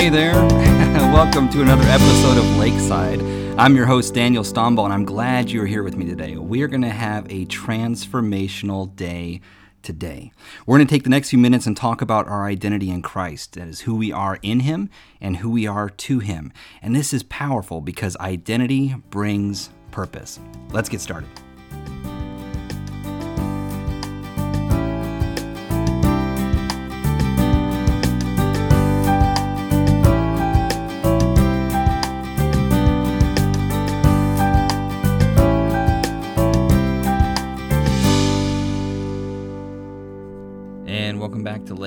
Hey there, welcome to another episode of Lakeside. I'm your host, Daniel Stomball, and I'm glad you're here with me today. We are going to have a transformational day today. We're going to take the next few minutes and talk about our identity in Christ. That is who we are in Him and who we are to Him. And this is powerful because identity brings purpose. Let's get started.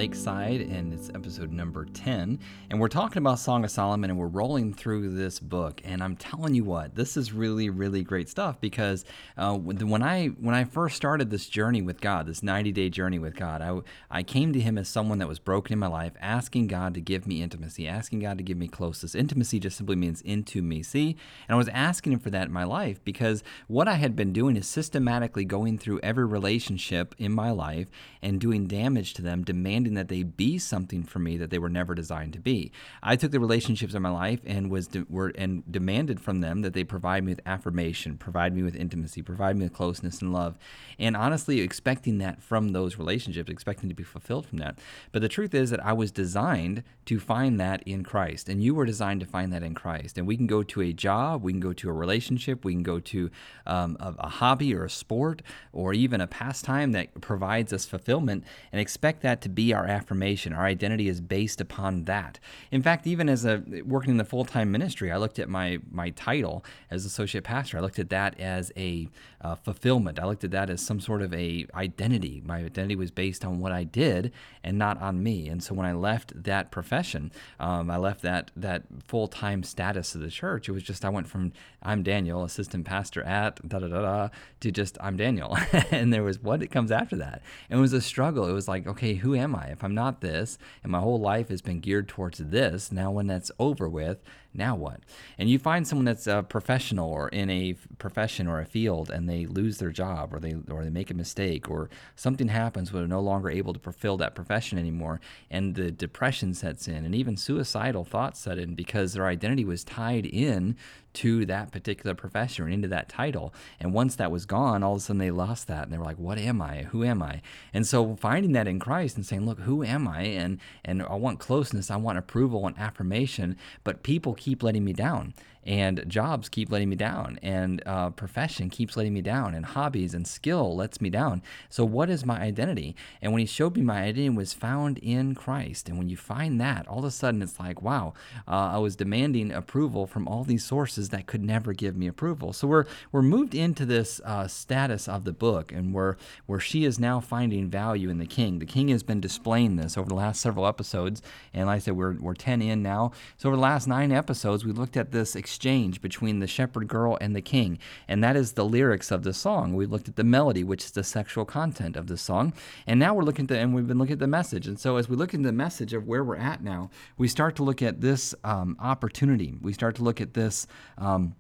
Lakeside, and it's episode number 10. And we're talking about Song of Solomon, and we're rolling through this book. And I'm telling you what, this is really, really great stuff because uh, when I when I first started this journey with God, this 90 day journey with God, I, I came to Him as someone that was broken in my life, asking God to give me intimacy, asking God to give me closeness. Intimacy just simply means into me. See, and I was asking Him for that in my life because what I had been doing is systematically going through every relationship in my life and doing damage to them, demanding that they be something for me that they were never designed to be. I took the relationships in my life and was de- were and demanded from them that they provide me with affirmation, provide me with intimacy, provide me with closeness and love, and honestly expecting that from those relationships, expecting to be fulfilled from that. But the truth is that I was designed to find that in Christ, and you were designed to find that in Christ. And we can go to a job, we can go to a relationship, we can go to um, a, a hobby or a sport or even a pastime that provides us fulfillment and expect that to be our our affirmation. Our identity is based upon that. In fact, even as a working in the full time ministry, I looked at my my title as associate pastor. I looked at that as a uh, fulfillment. I looked at that as some sort of a identity. My identity was based on what I did and not on me. And so when I left that profession, um, I left that that full time status of the church. It was just I went from I'm Daniel, assistant pastor at da da da da, to just I'm Daniel. and there was what comes after that. And it was a struggle. It was like, okay, who am I? If I'm not this, and my whole life has been geared towards this, now when that's over with, now what? And you find someone that's a professional or in a profession or a field and they lose their job or they or they make a mistake or something happens where they're no longer able to fulfill that profession anymore and the depression sets in and even suicidal thoughts set in because their identity was tied in to that particular profession and into that title. And once that was gone, all of a sudden they lost that and they were like, what am I? Who am I? And so finding that in Christ and saying, look, who am I? And and I want closeness, I want approval, and affirmation, but people keep letting me down and jobs keep letting me down and uh, profession keeps letting me down and hobbies and skill lets me down. So what is my identity? And when he showed me my identity was found in christ. And when you find that all of a sudden it's like wow uh, i was demanding approval from all these sources that could never give me approval. So we're we're moved into this uh, status of the book and where where she is now finding value in the king. The king has been displaying this over the last several episodes and like i said we're, we're 10 in now. So over the last nine episodes we looked at this exchange between the shepherd girl and the king. And that is the lyrics of the song. We looked at the melody, which is the sexual content of the song. And now we're looking at the, and we've been looking at the message. And so as we look at the message of where we're at now, we start to look at this um, opportunity. We start to look at this. Um,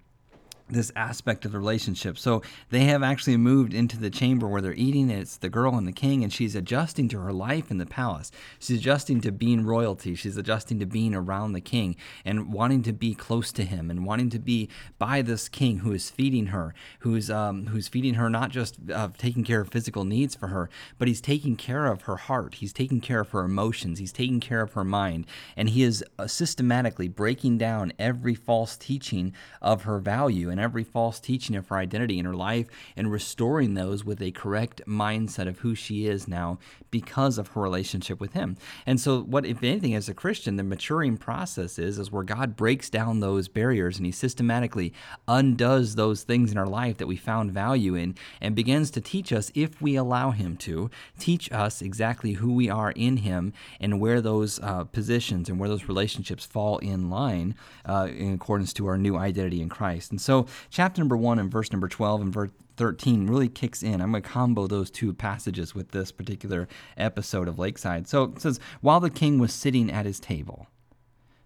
this aspect of the relationship. So they have actually moved into the chamber where they're eating. It's the girl and the king, and she's adjusting to her life in the palace. She's adjusting to being royalty. She's adjusting to being around the king and wanting to be close to him and wanting to be by this king who is feeding her, who's um, who's feeding her not just uh, taking care of physical needs for her, but he's taking care of her heart. He's taking care of her emotions. He's taking care of her mind, and he is uh, systematically breaking down every false teaching of her value and every false teaching of her identity in her life and restoring those with a correct mindset of who she is now because of her relationship with him. And so what if anything as a Christian the maturing process is is where God breaks down those barriers and he systematically undoes those things in our life that we found value in and begins to teach us if we allow him to teach us exactly who we are in him and where those uh, positions and where those relationships fall in line uh, in accordance to our new identity in Christ. And so chapter number 1 and verse number 12 and verse 13 really kicks in. I'm going to combo those two passages with this particular episode of Lakeside. So it says, While the king was sitting at his table,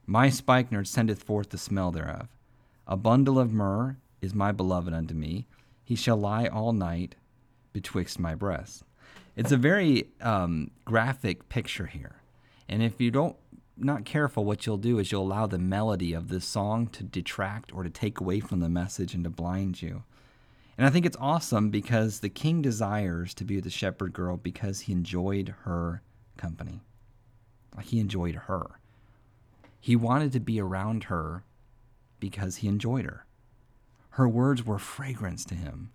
my spikenard sendeth forth the smell thereof. A bundle of myrrh is my beloved unto me. He shall lie all night betwixt my breasts. It's a very um, graphic picture here. And if you don't not careful, what you'll do is you'll allow the melody of this song to detract or to take away from the message and to blind you. And I think it's awesome because the king desires to be with the shepherd girl because he enjoyed her company. Like he enjoyed her. He wanted to be around her because he enjoyed her. Her words were fragrance to him,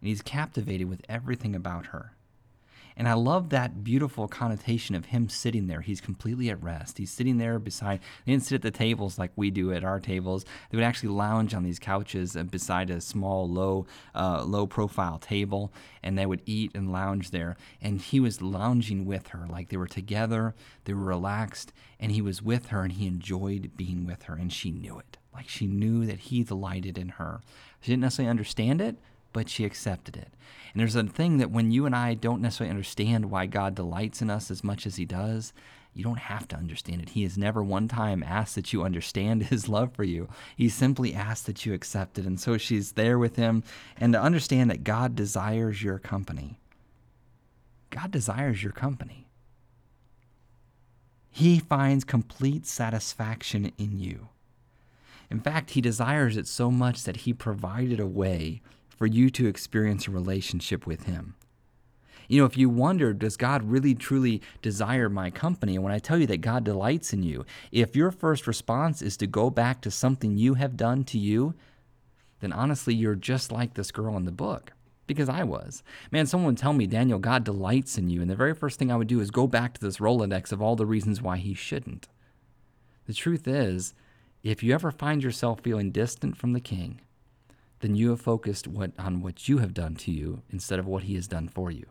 and he's captivated with everything about her. And I love that beautiful connotation of him sitting there. He's completely at rest. He's sitting there beside, they didn't sit at the tables like we do at our tables. They would actually lounge on these couches beside a small, low, uh, low profile table, and they would eat and lounge there. And he was lounging with her, like they were together, they were relaxed, and he was with her, and he enjoyed being with her, and she knew it. Like she knew that he delighted in her. She didn't necessarily understand it, but she accepted it. And there's a thing that when you and I don't necessarily understand why God delights in us as much as He does, you don't have to understand it. He has never one time asked that you understand His love for you. He simply asked that you accept it. And so she's there with Him. And to understand that God desires your company. God desires your company. He finds complete satisfaction in you. In fact, He desires it so much that He provided a way for you to experience a relationship with Him. You know, if you wonder, does God really truly desire my company? And when I tell you that God delights in you, if your first response is to go back to something you have done to you, then honestly, you're just like this girl in the book. Because I was. Man, someone would tell me, Daniel, God delights in you. And the very first thing I would do is go back to this Rolodex of all the reasons why he shouldn't. The truth is, if you ever find yourself feeling distant from the king, then you have focused what, on what you have done to you instead of what he has done for you.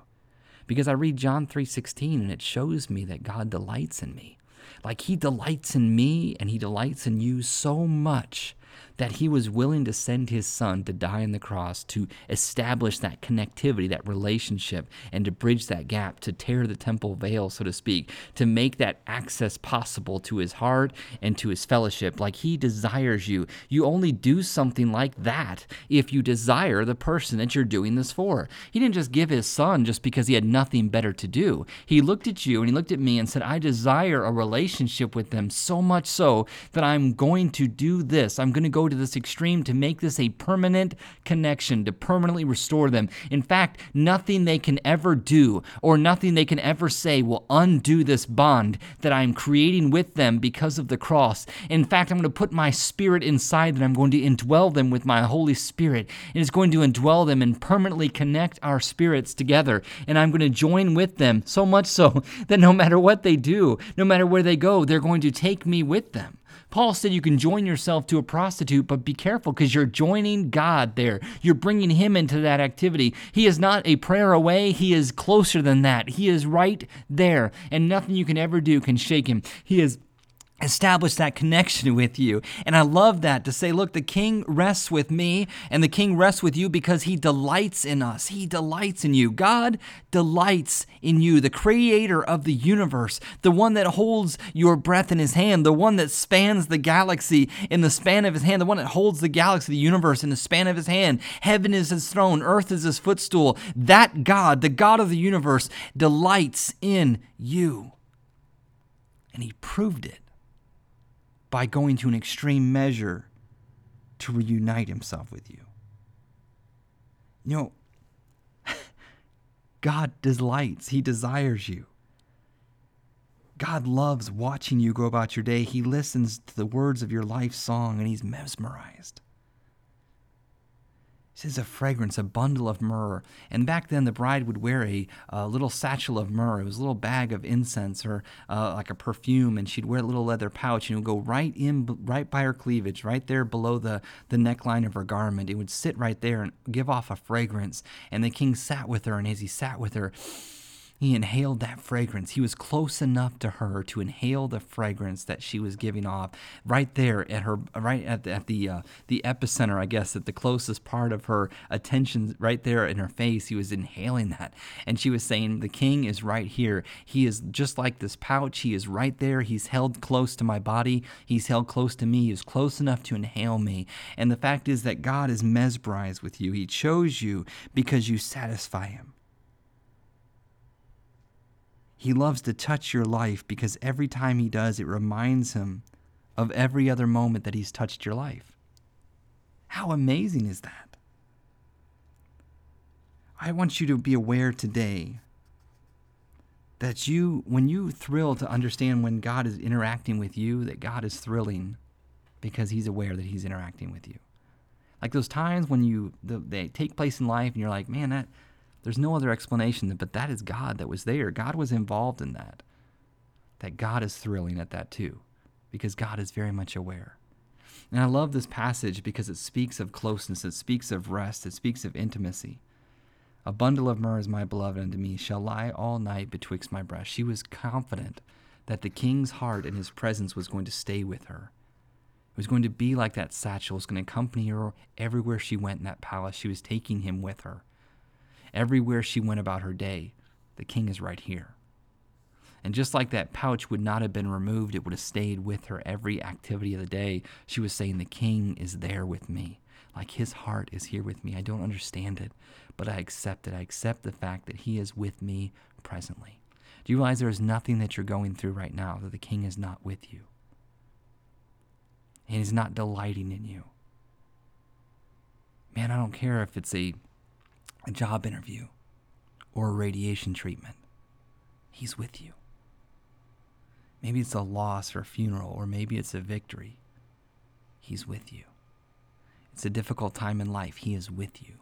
Because I read John 3:16 and it shows me that God delights in me. Like he delights in me and he delights in you so much that he was willing to send his son to die on the cross to establish that connectivity, that relationship, and to bridge that gap, to tear the temple veil, so to speak, to make that access possible to his heart and to his fellowship. Like he desires you. You only do something like that if you desire the person that you're doing this for. He didn't just give his son just because he had nothing better to do. He looked at you and he looked at me and said, I desire a relationship with them so much so that I'm going to do this. I'm going to to this extreme to make this a permanent connection, to permanently restore them. In fact, nothing they can ever do or nothing they can ever say will undo this bond that I'm creating with them because of the cross. In fact, I'm going to put my spirit inside them. I'm going to indwell them with my Holy Spirit. And it's going to indwell them and permanently connect our spirits together. And I'm going to join with them so much so that no matter what they do, no matter where they go, they're going to take me with them. Paul said you can join yourself to a prostitute, but be careful because you're joining God there. You're bringing Him into that activity. He is not a prayer away, He is closer than that. He is right there, and nothing you can ever do can shake Him. He is establish that connection with you. And I love that to say, look, the king rests with me and the king rests with you because he delights in us. He delights in you. God delights in you, the creator of the universe, the one that holds your breath in his hand, the one that spans the galaxy in the span of his hand, the one that holds the galaxy, the universe in the span of his hand. Heaven is his throne, earth is his footstool. That God, the God of the universe, delights in you. And he proved it by going to an extreme measure to reunite himself with you. You know, God delights, He desires you. God loves watching you go about your day. He listens to the words of your life song and He's mesmerized says a fragrance, a bundle of myrrh. And back then, the bride would wear a, a little satchel of myrrh. It was a little bag of incense or uh, like a perfume, and she'd wear a little leather pouch, and it would go right in, right by her cleavage, right there below the, the neckline of her garment. It would sit right there and give off a fragrance. And the king sat with her, and as he sat with her, he inhaled that fragrance. He was close enough to her to inhale the fragrance that she was giving off right there at her, right at the, at the, uh, the epicenter, I guess, at the closest part of her attention, right there in her face. He was inhaling that. And she was saying, The king is right here. He is just like this pouch. He is right there. He's held close to my body. He's held close to me. He's close enough to inhale me. And the fact is that God is mesmerized with you. He chose you because you satisfy him. He loves to touch your life because every time he does, it reminds him of every other moment that he's touched your life. How amazing is that? I want you to be aware today that you, when you thrill to understand when God is interacting with you, that God is thrilling because he's aware that he's interacting with you. Like those times when you the, they take place in life and you're like, man, that there's no other explanation, but that is God that was there. God was involved in that. That God is thrilling at that too, because God is very much aware. And I love this passage because it speaks of closeness, it speaks of rest, it speaks of intimacy. A bundle of myrrh is my beloved unto me, shall lie all night betwixt my breasts. She was confident that the king's heart and his presence was going to stay with her. It was going to be like that satchel, it was going to accompany her everywhere she went in that palace. She was taking him with her. Everywhere she went about her day, the king is right here. And just like that pouch would not have been removed, it would have stayed with her every activity of the day. She was saying, The king is there with me. Like his heart is here with me. I don't understand it, but I accept it. I accept the fact that he is with me presently. Do you realize there is nothing that you're going through right now that the king is not with you? And he's not delighting in you. Man, I don't care if it's a, a job interview or a radiation treatment. He's with you. Maybe it's a loss or a funeral, or maybe it's a victory. He's with you. It's a difficult time in life. He is with you.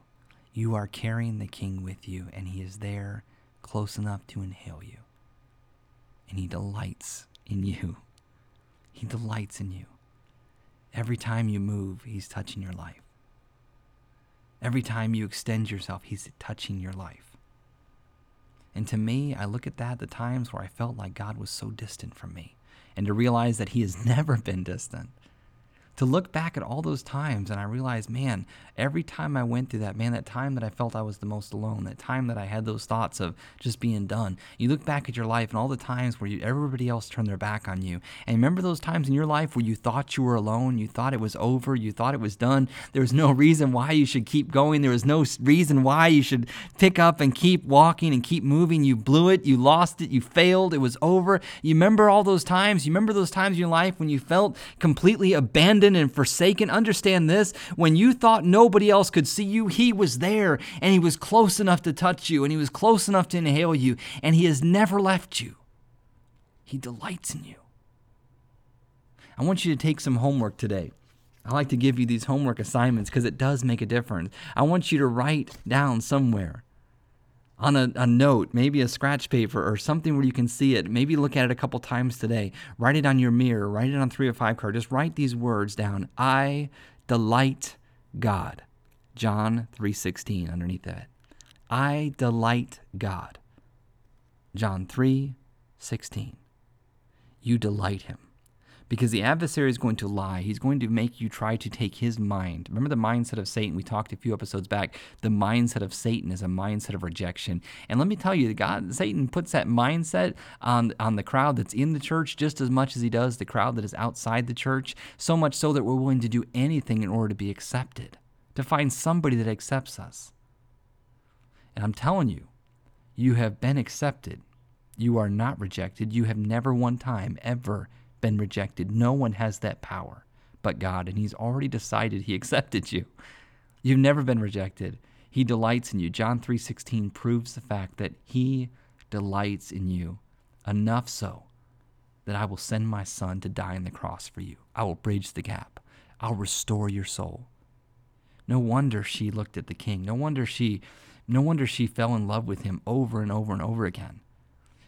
You are carrying the King with you, and He is there close enough to inhale you. And He delights in you. He delights in you. Every time you move, He's touching your life. Every time you extend yourself, He's touching your life. And to me, I look at that the times where I felt like God was so distant from me, and to realize that He has never been distant to look back at all those times and I realized, man, every time I went through that, man, that time that I felt I was the most alone, that time that I had those thoughts of just being done. You look back at your life and all the times where you, everybody else turned their back on you. And remember those times in your life where you thought you were alone, you thought it was over, you thought it was done. There was no reason why you should keep going. There was no reason why you should pick up and keep walking and keep moving. You blew it, you lost it, you failed, it was over. You remember all those times? You remember those times in your life when you felt completely abandoned abandoned and forsaken. Understand this when you thought nobody else could see you, He was there and He was close enough to touch you and He was close enough to inhale you, and He has never left you. He delights in you. I want you to take some homework today. I like to give you these homework assignments because it does make a difference. I want you to write down somewhere on a, a, note, maybe a scratch paper or something where you can see it. Maybe look at it a couple times today. Write it on your mirror, write it on three or five card. Just write these words down. I delight God. John 3:16 underneath that. I delight God. John 3:16. You delight him because the adversary is going to lie. He's going to make you try to take his mind. Remember the mindset of Satan? We talked a few episodes back. The mindset of Satan is a mindset of rejection. And let me tell you, God, Satan puts that mindset on, on the crowd that's in the church just as much as he does the crowd that is outside the church, so much so that we're willing to do anything in order to be accepted, to find somebody that accepts us. And I'm telling you, you have been accepted. You are not rejected. You have never one time ever been rejected. No one has that power but God, and He's already decided He accepted you. You've never been rejected. He delights in you. John 3:16 proves the fact that He delights in you enough so that I will send my son to die on the cross for you. I will bridge the gap. I'll restore your soul. No wonder she looked at the king. No wonder she no wonder she fell in love with him over and over and over again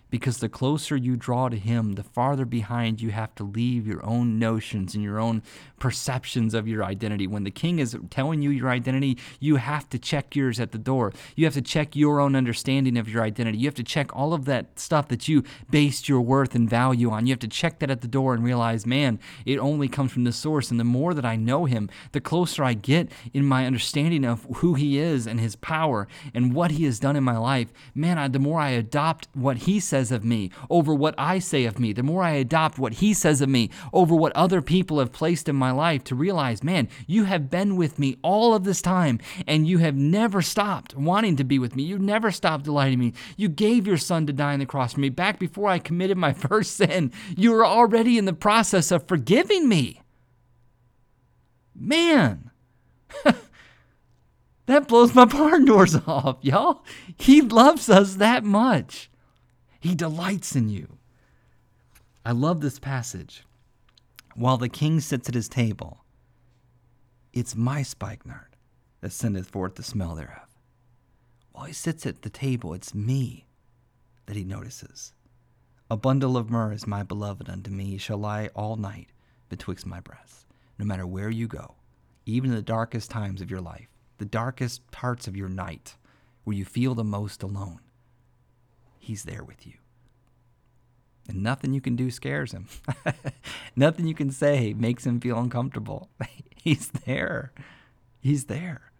because the closer you draw to Him, the farther behind you have to leave your own notions and your own perceptions of your identity. When the King is telling you your identity, you have to check yours at the door. You have to check your own understanding of your identity. You have to check all of that stuff that you based your worth and value on. You have to check that at the door and realize, man, it only comes from the source. And the more that I know Him, the closer I get in my understanding of who He is and His power and what He has done in my life, man, I, the more I adopt what He says says of me over what I say of me, the more I adopt what he says of me over what other people have placed in my life, to realize, man, you have been with me all of this time and you have never stopped wanting to be with me. You never stopped delighting me. You gave your son to die on the cross for me back before I committed my first sin. You were already in the process of forgiving me. Man. That blows my barn doors off, y'all. He loves us that much. He delights in you. I love this passage. While the king sits at his table, it's my spikenard that sendeth forth the smell thereof. While he sits at the table, it's me that he notices. A bundle of myrrh is my beloved unto me, shall lie all night betwixt my breasts. No matter where you go, even in the darkest times of your life, the darkest parts of your night, where you feel the most alone, He's there with you. And nothing you can do scares him. nothing you can say makes him feel uncomfortable. He's there. He's there.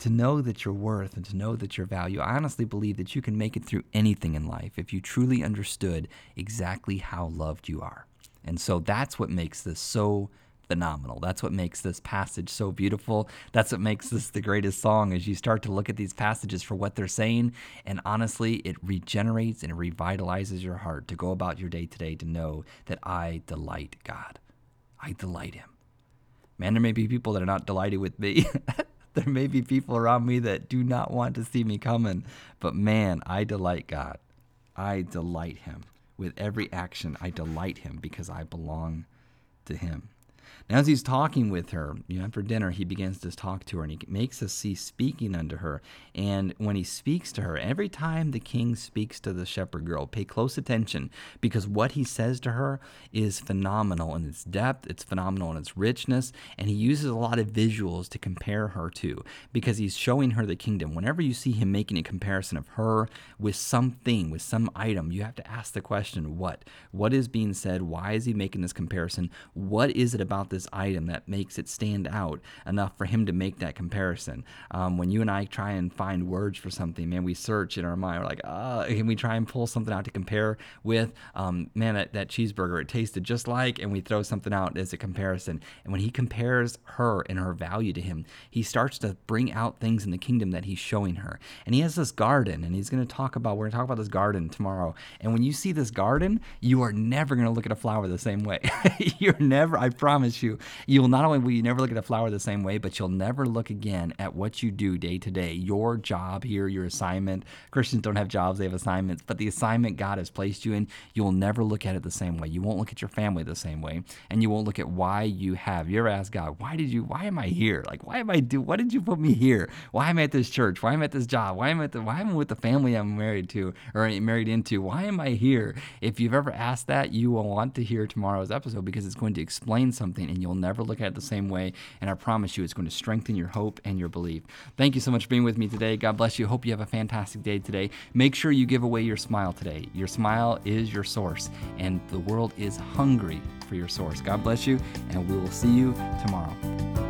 To know that you're worth and to know that your value, I honestly believe that you can make it through anything in life if you truly understood exactly how loved you are. And so that's what makes this so phenomenal. That's what makes this passage so beautiful. That's what makes this the greatest song as you start to look at these passages for what they're saying. And honestly, it regenerates and revitalizes your heart to go about your day today to know that I delight God. I delight Him. Man, there may be people that are not delighted with me. there may be people around me that do not want to see me coming. But man, I delight God. I delight Him. With every action, I delight Him because I belong to Him. And as he's talking with her, you know, after dinner, he begins to talk to her and he makes us see speaking unto her. And when he speaks to her, every time the king speaks to the shepherd girl, pay close attention because what he says to her is phenomenal in its depth, it's phenomenal in its richness, and he uses a lot of visuals to compare her to because he's showing her the kingdom. Whenever you see him making a comparison of her with something, with some item, you have to ask the question, what? What is being said? Why is he making this comparison? What is it about this? this item that makes it stand out enough for him to make that comparison. Um, when you and I try and find words for something, man, we search in our mind. We're like, ah, and we try and pull something out to compare with. Um, man, that, that cheeseburger, it tasted just like, and we throw something out as a comparison. And when he compares her and her value to him, he starts to bring out things in the kingdom that he's showing her. And he has this garden, and he's going to talk about, we're going to talk about this garden tomorrow. And when you see this garden, you are never going to look at a flower the same way. You're never, I promise you, you, you'll not only will you never look at a flower the same way, but you'll never look again at what you do day to day. Your job here, your assignment. Christians don't have jobs, they have assignments, but the assignment God has placed you in, you will never look at it the same way. You won't look at your family the same way, and you won't look at why you have. You ever ask God, why did you, why am I here? Like, why am I do, what did you put me here? Why am I at this church? Why am I at this job? Why am I at the, why am I with the family I'm married to or married into? Why am I here? If you've ever asked that, you will want to hear tomorrow's episode because it's going to explain something and you'll never look at it the same way. And I promise you, it's going to strengthen your hope and your belief. Thank you so much for being with me today. God bless you. Hope you have a fantastic day today. Make sure you give away your smile today. Your smile is your source, and the world is hungry for your source. God bless you, and we will see you tomorrow.